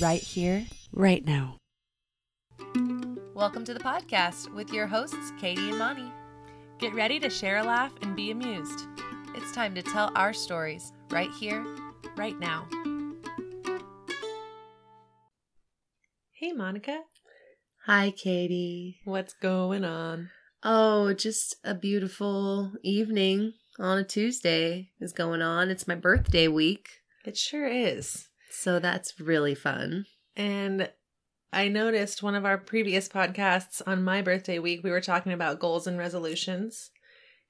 right here, right now. Welcome to the podcast with your hosts, Katie and Monty. Get ready to share a laugh and be amused. It's time to tell our stories right here, right now. Hey, Monica. Hi, Katie. What's going on? Oh, just a beautiful evening on a Tuesday is going on. It's my birthday week, It sure is. So that's really fun. And I noticed one of our previous podcasts on my birthday week, we were talking about goals and resolutions.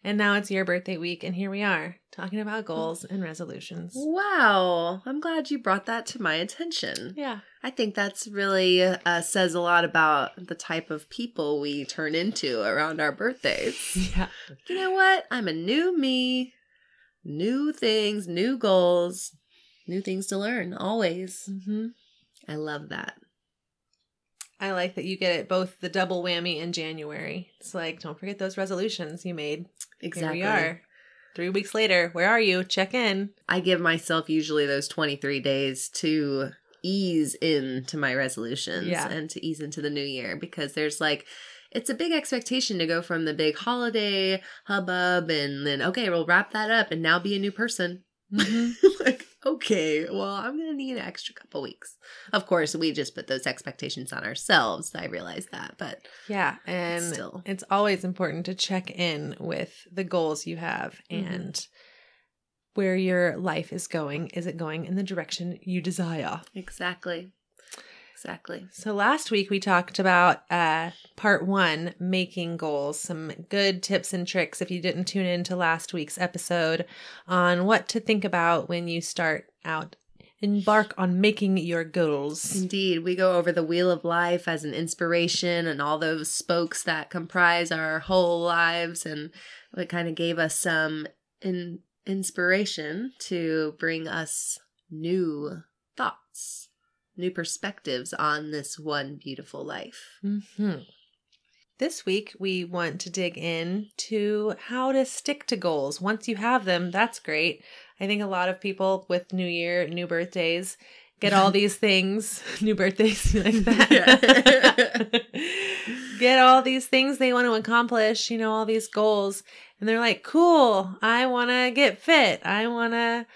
And now it's your birthday week, and here we are talking about goals and resolutions. Wow, I'm glad you brought that to my attention. Yeah. I think that's really uh, says a lot about the type of people we turn into around our birthdays. Yeah. you know what? I'm a new me, new things, new goals, new things to learn always. Mm-hmm. I love that. I like that you get it both the double whammy in January. It's like, don't forget those resolutions you made. Exactly. Here we are. Three weeks later. Where are you? Check in. I give myself usually those 23 days to ease into my resolutions Yeah. and to ease into the new year because there's like it's a big expectation to go from the big holiday hubbub and then okay, we'll wrap that up and now be a new person. like, okay, well, I'm going to need an extra couple weeks. Of course, we just put those expectations on ourselves. I realize that, but Yeah. And Still. it's always important to check in with the goals you have Mhm. and where your life is going. Is it going in the direction you desire? exactly. Exactly. So last week we talked about uh part 1 making goals, some good tips and tricks if you didn't tune in to last week's episode on what to think about when you start out embark on making your goals. Indeed, we go over the wheel of life as an inspiration and all those spokes that comprise our whole lives, and it kind of gave us some in- inspiration to bring us new thoughts, new perspectives on this one beautiful life. hmm This week, we want to dig in to how to stick to goals. Once you have them, that's great. I think a lot of people with New Year, new birthdays, get all these things. New birthdays, like that? get all these things they want to accomplish, you know, all these goals. And they're like, cool, I want to get fit. I want to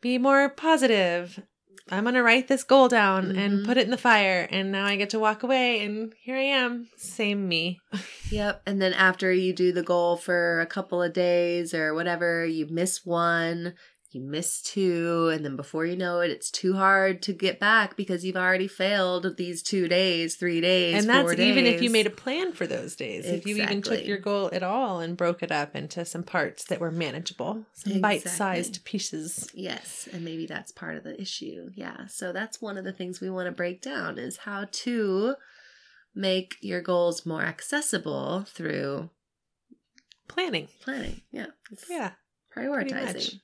be more positive. I'm going to write this goal down and Mhm. put it in the fire. And now I get to walk away. And here I am. Same me. Yep. And then after you do the goal for a couple of days or whatever, you miss one, you miss two, and then before you know it, it's too hard to get back because you've already failed these two days, three days, and that's four even if you made a plan for those days. If you even took your goal at all and broke it up into some parts that were manageable, some bite sized pieces. Yes, and maybe that's part of the issue. Yeah. So that's one of the things we want to break down is how to make your goals more accessible through Planning. planning. Yeah. Yeah. prioritizing.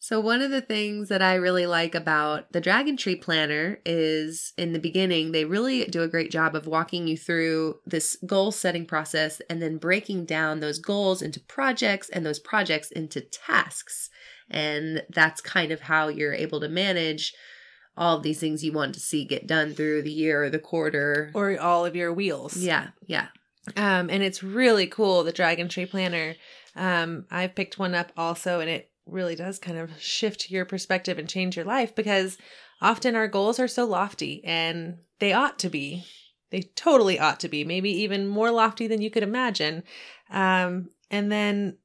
So one of the things that I really like about the Dragon Tree Planner is in the beginning they really do a great job of walking you through this goal setting process and then breaking down those goals into projects and those projects into tasks. And that's kind of how you're able to manage all of these things you want to see get done through the year or the quarter. Or all of your wheels. yeah, yeah. Um, and it's really cool, the Dragon Tree Planner. Um, I've picked one up also, and it really does kind of shift your perspective and change your life because often our goals are so lofty and they ought to be. They totally ought to be, maybe even more lofty than you could imagine. Um, and then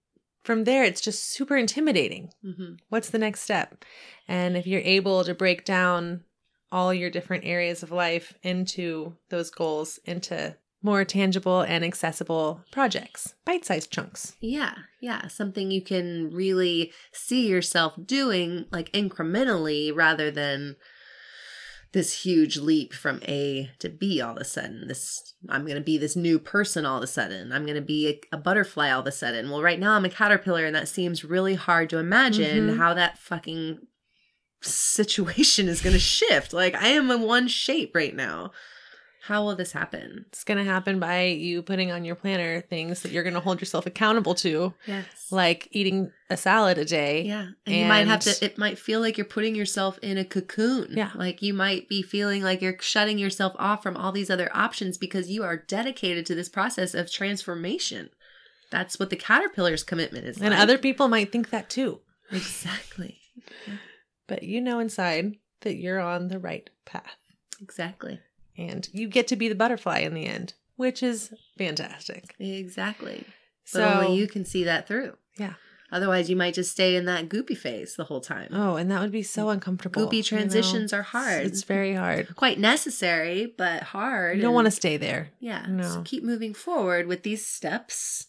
from there, it's just super intimidating. hmm What's the next step? And if you're able to break down all your different areas of life into those goals, into more tangible and accessible projects, bite sized chunks. Yeah, yeah. Something you can really see yourself doing like incrementally rather than this huge leap from A to B all of a sudden. This I'm going to be this new person all of a sudden. I'm going to be a, a butterfly all of a sudden. Well, right now I'm a caterpillar and that seems really hard to imagine Mhm. how that fucking situation is going to shift. Like I am in one shape right now. How will this happen? It's going to happen by you putting on your planner things that you're going to hold yourself accountable to, Yes. like eating a salad a day. Yeah. And, you might have to, it might feel like you're putting yourself in a cocoon. Yeah. Like you might be feeling like you're shutting yourself off from all these other options because you are dedicated to this process of transformation. That's what the caterpillar's commitment is. And like. other people might think that too. Exactly. But you know inside that you're on the right path. Exactly. And you get to be the butterfly in the end, which is fantastic. Exactly. But So only you can see that through. Yeah. Otherwise, you might just stay in that goopy phase the whole time. Oh, and that would be so uncomfortable. Goopy you know? transitions are hard. It's very hard. Quite necessary, but hard. You don't want to stay there. Yeah. No. So keep moving forward with these steps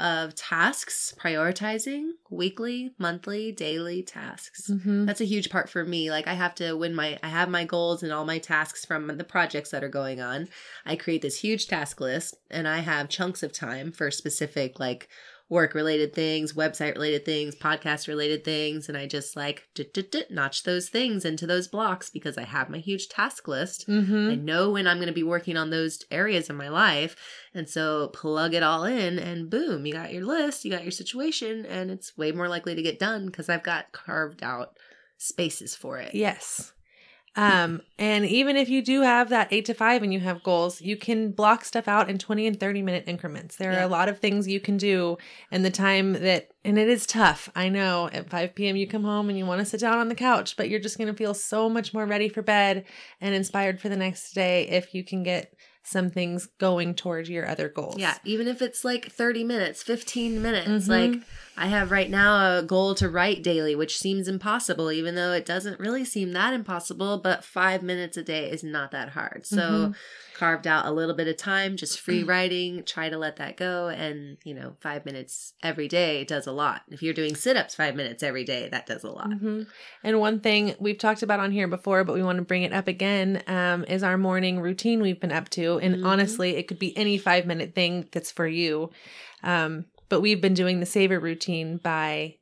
of tasks, prioritizing weekly, monthly, daily tasks. Mm-hmm. That's a huge part for me. Like I have to when my I have my goals and all my tasks from the projects that are going on. I create this huge task list and I have chunks of time for specific like work related things, website related things, podcast related things and I just like notch those things into those blocks because I have my huge task list. Mm-hmm. I know when I'm going to be working on those areas in my life. And so plug it all in and boom, you got your list, you got your situation, and it's way more likely to get done because I've got carved out spaces for it. Yes. Um, and even if you do have that eight to five and you have goals, you can block stuff out in 20 and 30 minute increments. There Yeah. are a lot of things you can do in the time that, and it is tough. I know at 5 p.m. you come home and you want to sit down on the couch, but you're just going to feel so much more ready for bed and inspired for the next day if you can get some things going toward your other goals. Yeah, even if it's like 30 minutes, 15 minutes. Mhm. Like I have right now a goal to write daily, which seems impossible, even though it doesn't really seem that impossible, but five minutes a day is not that hard. So Mhm. Carved out a little bit of time, just free writing, try to let that go. And, you know, five minutes every day does a lot. If you're doing sit ups five minutes every day, that does a lot. hmm And one thing we've talked about on here before, but we want to bring it up again, um, is our morning routine we've been up to. And Mhm. honestly, it could be any five minute thing that's for you. Um, but we've been doing the Savor routine by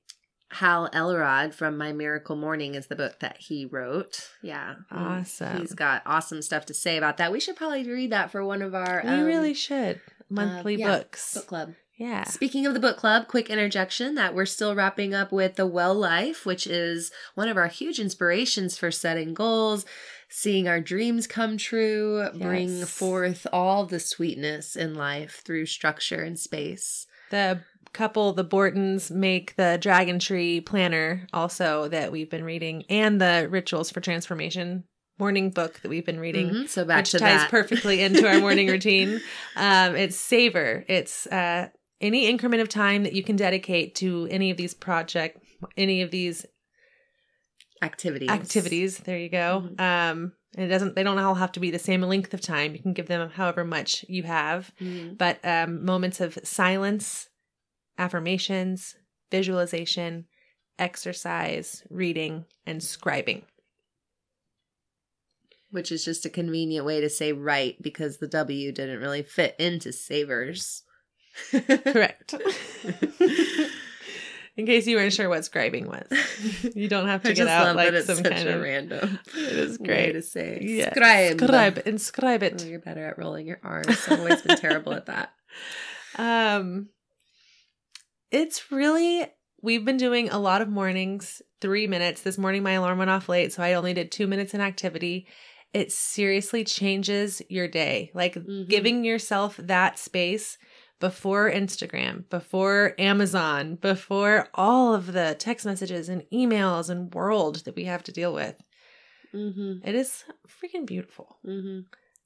Hal Elrod from My Miracle Morning is the book that he wrote. Yeah. Mm. Awesome. He's got awesome stuff to say about that. We should probably read that for one of our we um, really should monthly yeah, books. book club. Yeah. Speaking of the book club, quick interjection that we're still wrapping up with The Well Life, which is one of our huge inspirations for setting goals, seeing our dreams come true, bring forth all the sweetness in life through structure and space. The couple, the Bortons, make the Dragon Tree planner also that we've been reading, and the Rituals for Transformation morning book that we've been reading. Mhm, So back which to ties that. perfectly into our morning routine. Um, it's savor. It's uh, any increment of time that you can dedicate to any of these project, any of these activities. activities. There you go. Mhm. Um, and it doesn't. They don't all have to be the same length of time. You can give them however much you have. Mhm. But um, moments of silence, affirmations, visualization, exercise, reading, and scribing. Which is just a convenient way to say right because the W didn't really fit into savers. Correct. In case you weren't sure what scribing was, you don't have to I get out like it's some such kind a of. random It is great. to say Yeah. scribe. Scribe inscribe Oh, it. you're better at rolling your R's. I've always been terrible at that. Um, it's really we've been doing a lot of mornings, three minutes. This morning my alarm went off late, so I only did two minutes in activity. It seriously changes your day. Like Mhm. giving yourself that space before Instagram, before Amazon, before all of the text messages and emails and world that we have to deal with. Mm-hmm. It is freaking beautiful. Mm-hmm.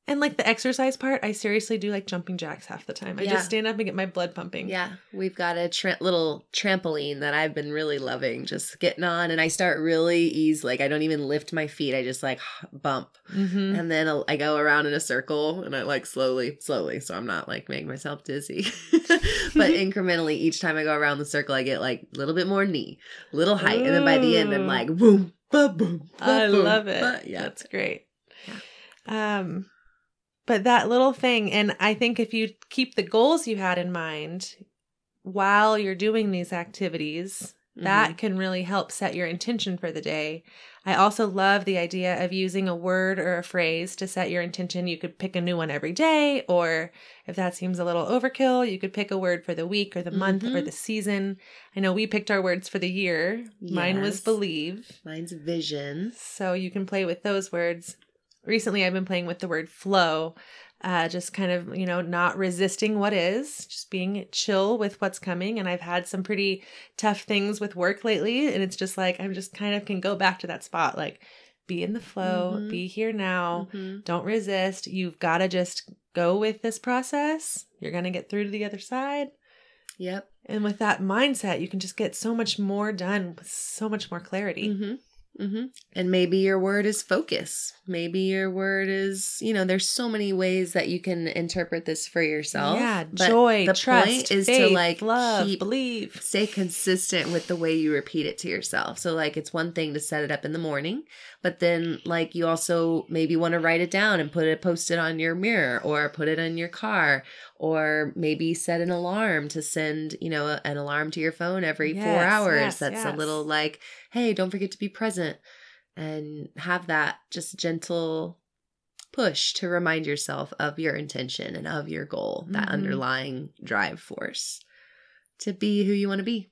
And like the exercise part, I seriously do like jumping jacks half the time. I Yeah. just stand up and get my blood pumping. Yeah, we've got a tra- little trampoline that I've been really loving, just getting on, and I start really easy. Like I don't even lift my feet; I just like bump, Mm-hmm. and then I'll- go around in a circle, and I like slowly, slowly, so I'm not like making myself dizzy, but incrementally each time I go around the circle, I get like a little bit more knee, little height, and then by the end, I'm like boom, ba boom. ba, I boom, love it. ba. Yeah, That's great. Um but that little thing and I think if you keep the goals you had in mind while you're doing these activities, Mm-hmm. that can really help set your intention for the day. I also love the idea of using a word or a phrase to set your intention. You could pick a new one every day, or if that seems a little overkill, you could pick a word for the week or the month or Mhm. the season. I know we picked our words for the year. Mine was believe. Mine's vision. So you can play with those words. Recently, I've been playing with the word flow, uh, just kind of, you know, not resisting what is, just being chill with what's coming. And I've had some pretty tough things with work lately. And it's just like, I'm just kind of can go back to that spot, like, be in the flow, Mhm. be here now. Mhm. Don't resist. You've got to just go with this process. You're going to get through to the other side. Yep. And with that mindset, you can just get so much more done with so much more clarity. Mm-hmm. Mm-hmm. And maybe your word is focus. Maybe your word is, you know, there's so many ways that you can interpret this for yourself. Yeah, but joy, the trust, point is faith, to like love, keep believe. stay consistent with the way you repeat it to yourself. So like it's one thing to set it up in the morning, but then like you also maybe want to write it down and put it post it on your mirror or put it on your car or maybe set an alarm to send, you know, an alarm to your phone every 4 hours. yes, That's a little like, hey, don't forget to be present and have that just gentle push to remind yourself of your intention and of your goal, that Mhm. underlying drive force to be who you want to be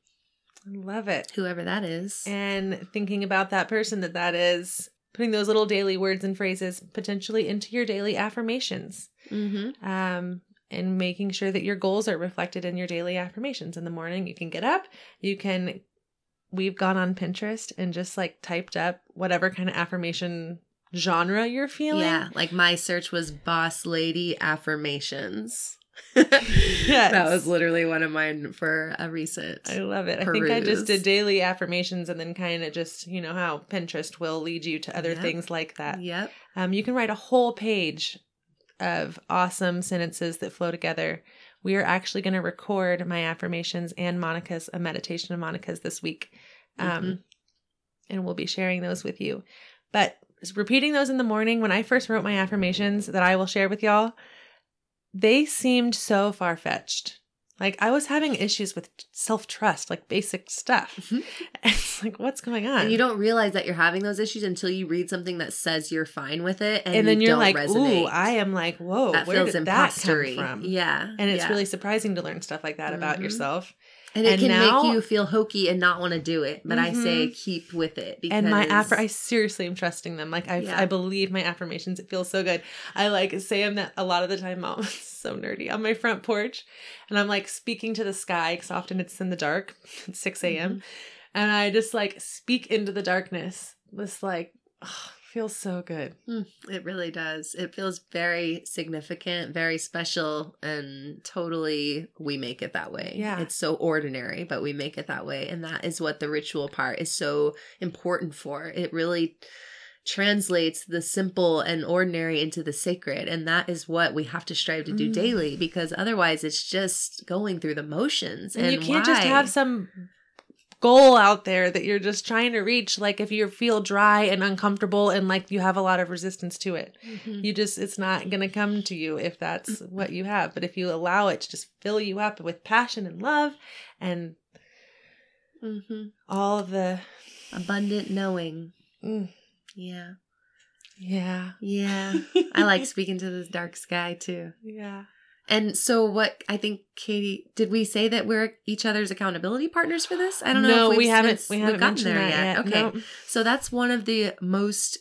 love it. whoever that is. And thinking about that person that that is, putting those little daily words and phrases potentially into your daily affirmations. mm-hmm. Um, and making sure that your goals are reflected in your daily affirmations. In the morning, you can get up, you can. We've gone on Pinterest and just like typed up whatever kind of affirmation genre you're feeling. Yeah, like my search was boss lady affirmations. Yes. That was literally one of mine for a recent. I love it. I think I just did daily affirmations and then kind of just, you know, how Pinterest will lead you to other Yep. things like that. Yep. Um, you can write a whole page of awesome sentences that flow together. We are actually going to record my affirmations and Monica's, a meditation of Monica's this week. Um, Mhm. And we'll be sharing those with you. But repeating those in the morning, when I first wrote my affirmations that I will share with y'all, they seemed so far fetched. Like I was having issues with self trust, like basic stuff. Mhm. It's like, what's going on? And you don't realize that you're having those issues until you read something that says you're fine with it, and, and, then you you're don't like, resonate. ooh, I am like, whoa, that where feels did that come from? Yeah, And it's yeah. really surprising to learn stuff like that about Mhm. yourself. And it and can now- make you feel hokey and not want to do it. But I say Mhm. keep with it because And my affir I seriously am trusting them. Like I Yeah. I believe my affirmations. It feels so good. I like say them that a lot of the time. It's so nerdy on my front porch, and I'm like speaking to the sky because often it's in the dark. It's six a.m. Mm-hmm. and I just like speak into the darkness. This like feels so good. Mm, It really does. It feels very significant, very special, and totally we make it that way. Yeah. It's so ordinary, but we make it that way. And that is what the ritual part is so important for. It really translates the simple and ordinary into the sacred. And that is what we have to strive to do Mm. daily because otherwise it's just going through the motions. And, you can't just have some goal out there that you're just trying to reach. Like if you feel dry and uncomfortable and like you have a lot of resistance to it. Mhm. you just it's not going to come to you if that's what you have but if you allow it to just fill you up with passion and love and Mhm. all of the abundant knowing. mm, Yeah. yeah Yeah. I like speaking to this dark sky too. yeah And so, what I think, Katie, did we say that we're each other's accountability partners for this? I don't know. no we haven't we haven't gotten mentioned there that yet, Okay, No. so that's one of the most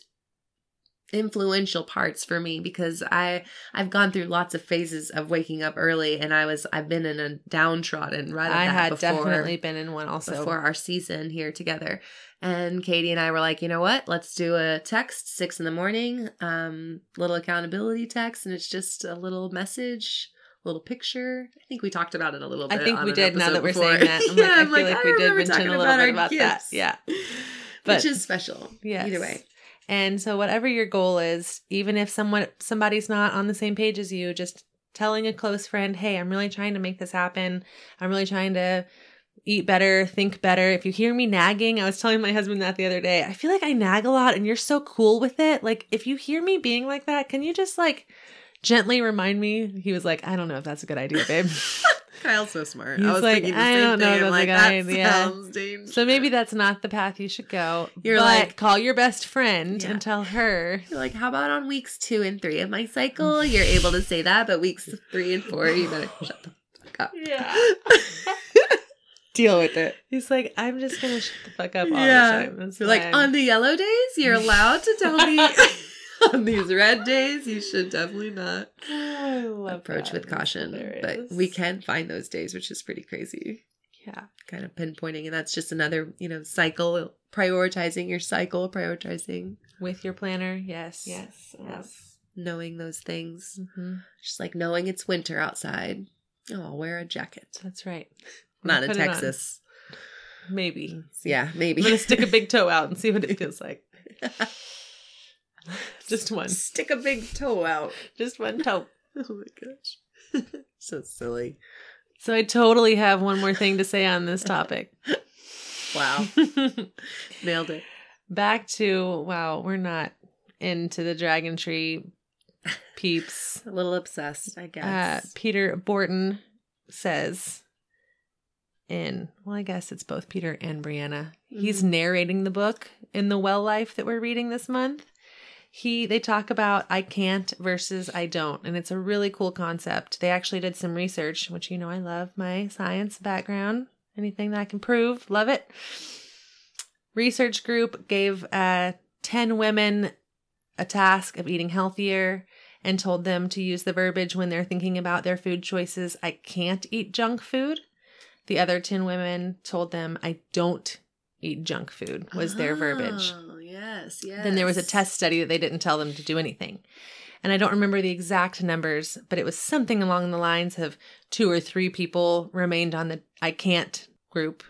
influential parts for me because I I've gone through lots of phases of waking up early, and I was I've been in a downtrodden right. i had before, definitely been in one also before our season here together. And Katie and I were like, you know what? Let's do a text six in the morning, um, little accountability text, and it's just a little message, little picture. I think we talked about it a little bit. i think we did now that we're before. saying that i'm Yeah, like i feel like, we did mention a little bit about that gifts. yeah which is special. Yeah, Either way. and so whatever your goal is even if someone somebody's not on the same page as you just telling a close friend hey i'm really trying to make this happen i'm really trying to eat better, think better. If you hear me nagging, I was telling my husband that the other day. I feel like I nag a lot and you're so cool with it. Like if you hear me being like that, can you just like gently remind me? He was like, I don't know if that's a good idea, babe. Kyle's so smart. He's I was like, thinking the I same don't know thing. I'm like, good that idea. sounds dangerous. So maybe that's not the path you should go. You're but like- call your best friend Yeah. and tell her. You're like, how about on weeks two and three of my cycle? You're able to say that, but weeks three and four, you better shut the fuck up. Yeah. Deal with it. He's like, I'm just gonna shut the fuck up all Yeah. the time. That's You're like, fine." on the yellow days, you're allowed to tell me. on these red days, you should definitely not approach that. with caution. But we can find those days, which is pretty crazy. Yeah. Kind of pinpointing, and that's just another, you know, cycle prioritizing your cycle, prioritizing, With your planner, yes. Yes, Yes. knowing those things. hmm Just like knowing it's winter outside. Oh, I'll wear a jacket. That's right. Not in Put it on. Texas. Maybe. Yeah, maybe. I'm gonna stick a big toe out and see what it feels like. Just one. Stick a big toe out. Just one toe. Oh my gosh. so silly. So I totally have one more thing to say on this topic. Wow. Nailed it. Back to wow, we're not into the dragon tree peeps. A little obsessed, I Uh, guess. Peter Borton says in well, I guess it's both Peter and Brianna. He's Mhm. narrating the book in the Well Life that we're reading this month. He they talk about I can't versus I don't, and it's a really cool concept. They actually did some research, which you know I love my science background. Anything that I can prove, love it. Research group gave uh, 10 women a task of eating healthier and told them to use the verbiage when they're thinking about their food choices I can't eat junk food. The other 10 women told them I don't eat junk food, was their verbiage. Yes, yes. Then there was a test study that they didn't tell them to do anything. And I don't remember the exact numbers, but it was something along the lines of two or three people remained on the I can't group.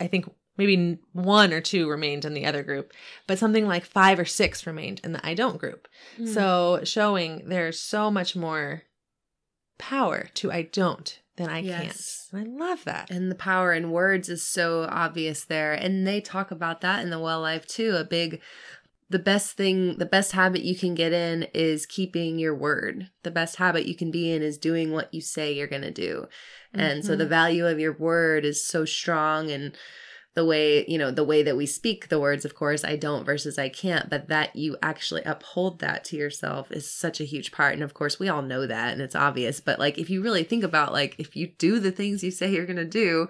I think maybe one or two remained in the other group, but something like five or six remained in the I don't group. Mm. So showing there's so much more power to I don't than I Yes. can't. And I love that. and the power in words is so obvious there and they talk about that in the well life too a big the best thing the best habit you can get in is keeping your word the best habit you can be in is doing what you say you're going to do and so the Mhm. value of your word is so strong and the way you know the way that we speak the words of course i don't versus i can't but that you actually uphold that to yourself is such a huge part. And of course we all know that and it's obvious but like if you really think about like if you do the things you say you're going to do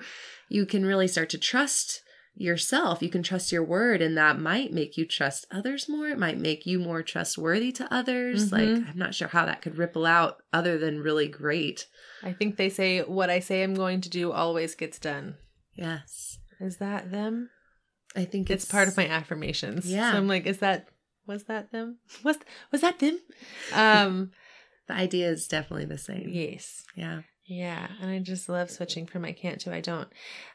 you can really start to trust yourself. You can trust your word and that might make you trust others more. It might make you more trustworthy to others. Like Mhm. i'm not sure how that could ripple out other than really great. I think they say what I say I'm going to do always gets done. yes Is that them? i think It's, part of my affirmations. Yeah. So I'm like, is that was that them? Was was that them? Um the idea is definitely the same yes. yeah Yeah. And I just love switching from I can't to I don't.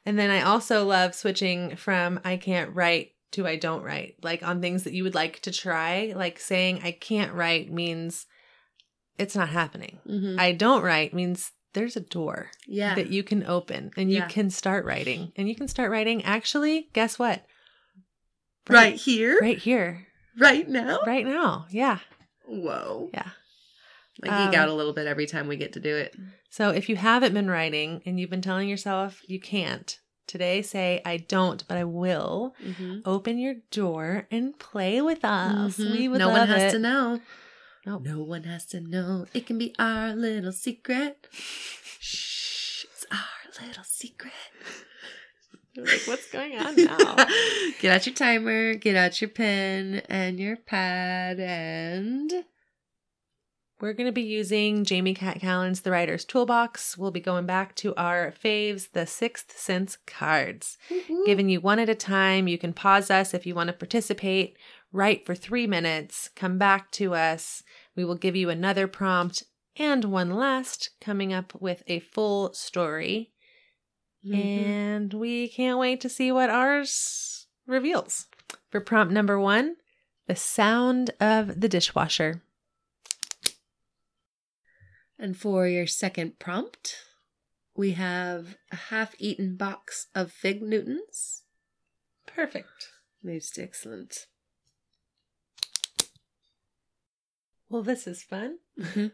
And then I also love switching from I can't write to I don't write. Like on things that you would like to try. Like saying I can't write means it's not happening. mm-hmm. I don't write means there's a door yeah that you can open and you Yeah. can start writing. And you can start writing actually, guess what? right here Right here. right now Right now. Yeah. whoa Yeah. i geek Um, out a little bit every time we get to do it So if you haven't been writing and you've been telling yourself you can't, today say, I don't, but I will. mm-hmm. Open your door and play with us. We would no one has it. to know Nope. no one has to know it can be our little secret shh it's our little secret You're like, what's going on now? get out your timer get out your pen and your pad and We're going to be using Jamie Cat Callan's The Writer's Toolbox. We'll be going back to our faves, the Sixth Sense cards. giving you one at a time. You can pause us if you want to participate. Write for three minutes. Come back to us. We will give you another prompt and one last, coming up with a full story. Mhm. And we can't wait to see what ours reveals. For prompt number one, the sound of the dishwasher. And for your second prompt, we have a half eaten box of Fig Newtons. Perfect. Most excellent. Well, this is fun. Mhm.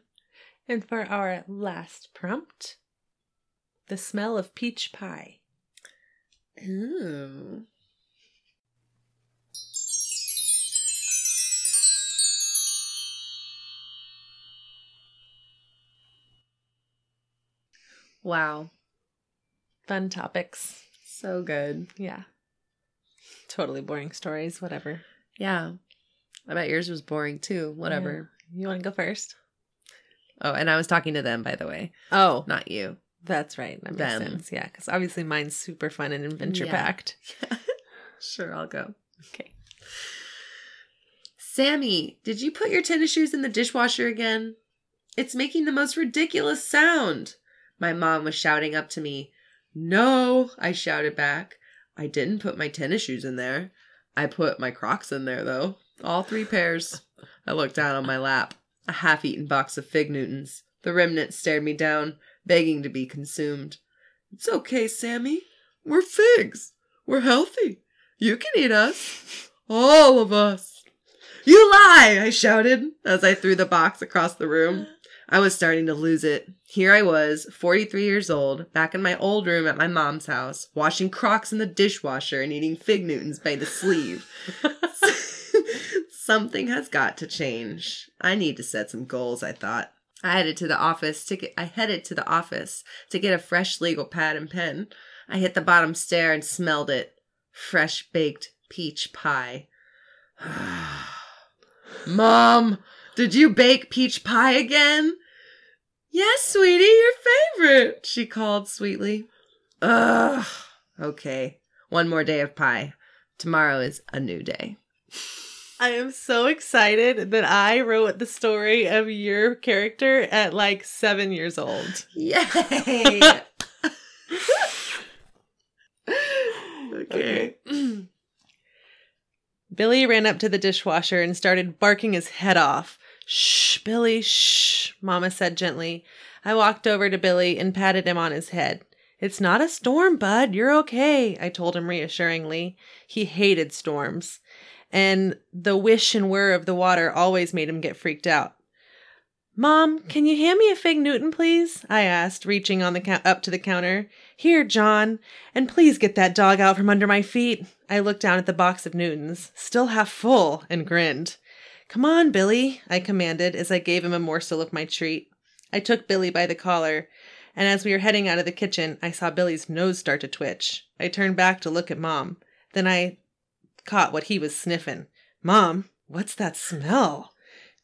And for our last prompt, The smell of peach pie. Ooh. Wow. Fun topics. So good. Yeah. Totally boring stories, whatever. Yeah. I bet yours was boring too. Whatever. You want to go first? Oh, and I was talking to them, by the way, Oh, not you. that's right. That makes Them. sense. Yeah, because obviously mine's super fun and adventure Yeah. packed. sure, I'll go. Okay. Sammy, did you put your tennis shoes in the dishwasher again? It's making the most ridiculous sound. My mom was shouting up to me. No, I shouted back. I didn't put my tennis shoes in there. I put my Crocs in there, though. All three pairs. I looked down on my lap. A half eaten box of Fig Newtons. The remnant stared me down, begging to be consumed. It's okay, Sammy. We're figs. We're healthy. You can eat us. All of us. You lie! I shouted as I threw the box across the room. I was starting to lose it. Here I was, 43 years old, back in my old room at my mom's house, washing crocs in the dishwasher and eating fig Newtons by the sleeve. Something has got to change. I need to set some goals, I thought. I headed to the office to get I headed to the office to get a fresh legal pad and pen. I hit the bottom stair and smelled it. Fresh baked peach pie. Mom, did you bake peach pie again? Yes, sweetie, your favorite, she called sweetly. Ugh. Okay, one more day of pie. Tomorrow is a new day. I am so excited that I wrote the story of your character at like seven years old. Yay! okay. Billy ran up to the dishwasher and started barking his head off. Shh, Billy, shh, Mama said gently. I walked over to Billy and patted him on his head. It's not a storm, bud. You're okay, I told him reassuringly. He hated storms, and the wish and whir of the water always made him get freaked out. Mom, can you hand me a fig Newton, please? I asked, reaching on the up to the counter. Here, John, and please get that dog out from under my feet. I looked down at the box of Newtons, still half full, and grinned. Come on, Billy, I commanded as I gave him a morsel of my treat. I took Billy by the collar, and as we were heading out of the kitchen, I saw Billy's nose start to twitch. I turned back to look at Mom. Then I caught what he was sniffing. Mom, what's that smell?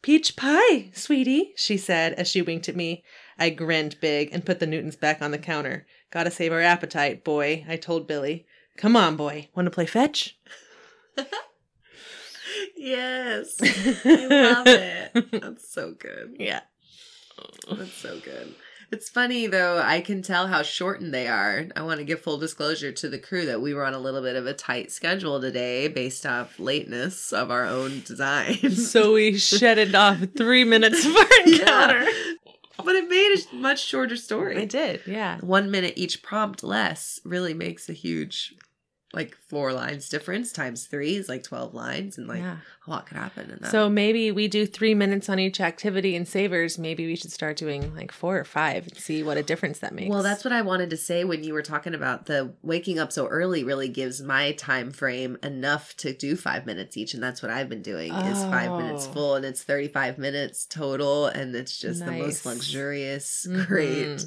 Peach pie, sweetie, she said as she winked at me. I grinned big and put the Newtons back on the counter. Gotta save our appetite, boy, I told Billy. Come on, boy. Want to play fetch? Yes. I love it. That's so good. Yeah. That's so good. It's funny though, I can tell how shortened they are. I want to give full disclosure to the crew that we were on a little bit of a tight schedule today based off lateness of our own design. So we shedded off three minutes of our encounter. But it made a much shorter story. It did, yeah. One minute each prompt less really makes a huge like four lines difference times three is like 12 lines and like yeah. a lot could happen in that. So maybe we do three minutes on each activity in Savers. Maybe we should start doing like four or five and see what a difference that makes. Well, that's what I wanted to say when you were talking about the waking up so early really gives my time frame enough to do five minutes each, and that's what I've been doing is five minutes Oh. full, and it's thirty five minutes total, and it's just the most luxurious, Mhm. great.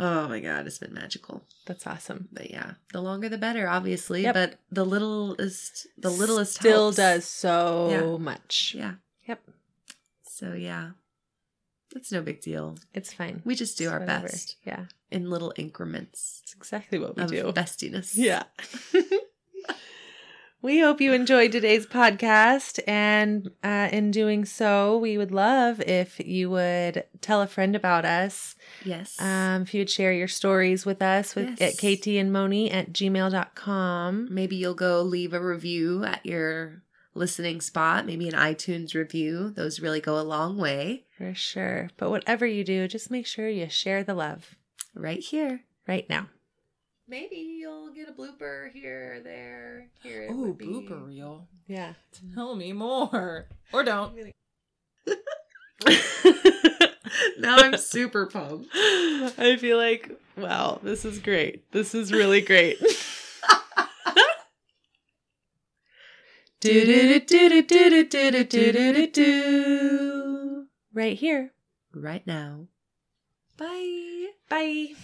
Oh my god, it's been magical. That's awesome. But yeah, the longer the better, obviously. Yep. But the littlest, the littlest still helps. does so Yeah. much. Yeah. Yep. So yeah, it's no big deal. It's fine. We just do It's our whatever. best Yeah. in little increments It's exactly what we do. bestiness. Yeah. we hope you enjoyed today's podcast. And uh, in doing so, we would love if you would tell a friend about us. Yes. Um, if you would share your stories with us with Yes. at KT and Moni at gmail.com. Maybe you'll go leave a review at your listening spot, maybe an iTunes review. Those really go a long way. For sure. But whatever you do, just make sure you share the love Right here. right now maybe you'll get a blooper here or there. Here Ooh, be... blooper reel. Yeah. Tell me more. Or don't. now I'm super pumped. I feel like, wow, this is great. This is really great. right here, right now. Bye. Bye.